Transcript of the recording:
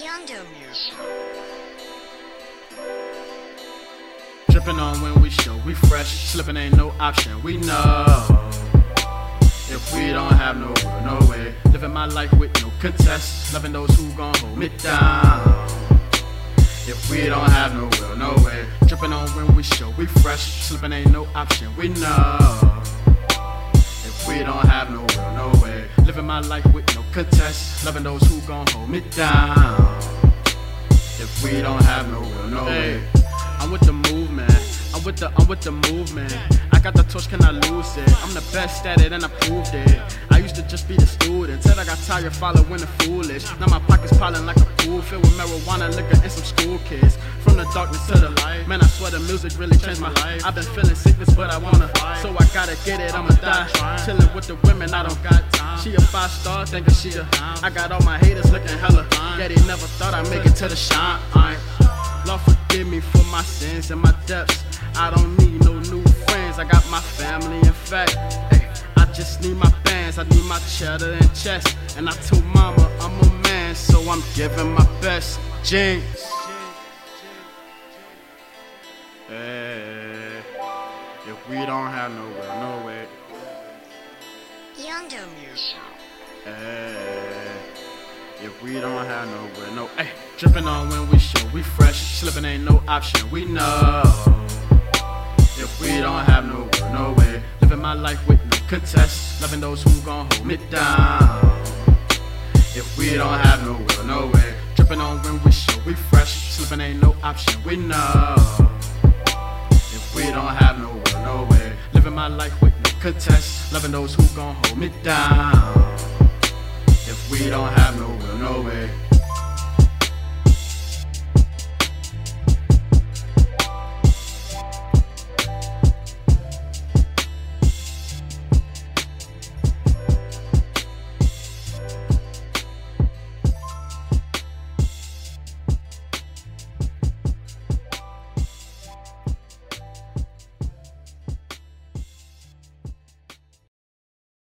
Youngdo Music. Dripping on when we show, we fresh. Slipping ain't no option, we know. If we don't have no will, no way. Living my life with no contest. Loving those who gon' hold me down. If we don't have no will, no way. Dripping on when we show, we fresh. Slipping ain't no option, we know. If we don't have no will, no way. Living my life with no contest. Loving those who gon' hold me down. If we don't have no will, no way. I'm with the movement. I'm with the I'm with the movement. I got the torch, can I lose it? I'm the best at it and I proved it. I used to just be the student. Said I got tired of following the foolish. Now my pockets piling like a pool filled with marijuana, liquor, and some school kids. From the darkness to the light. Man, I swear the music really changed my life. I've been feeling sickness, but I wanna. So I gotta get it, I'ma die. Chilling with the women, I don't got time. She a five star, thinking she a. I got all my haters looking hella. Yeah, they never thought I'd make it to the shine. Lord forgive me for my sins and my depths. I don't need no new friends. I got my family, in fact. Ay, I just need my bands. I need my cheddar and chest. And I told mama I'm a man, so I'm giving my best. James. Hey, eh, if we don't have no will, no way. Youngdo Music. Eh. Hey, if we don't have no will, no. Hey, dripping on when we show, we fresh. Slipping ain't no option, we know. If we don't have no will, no way. Living my life with no contest. Loving those who gon' hold me down. If we don't have no will, no way. Dripping on when we show, we fresh. Slipping ain't no option, we know. If we don't have no will, no way. Living my life with no contest. Loving those who gon' hold me down. If we don't have no way.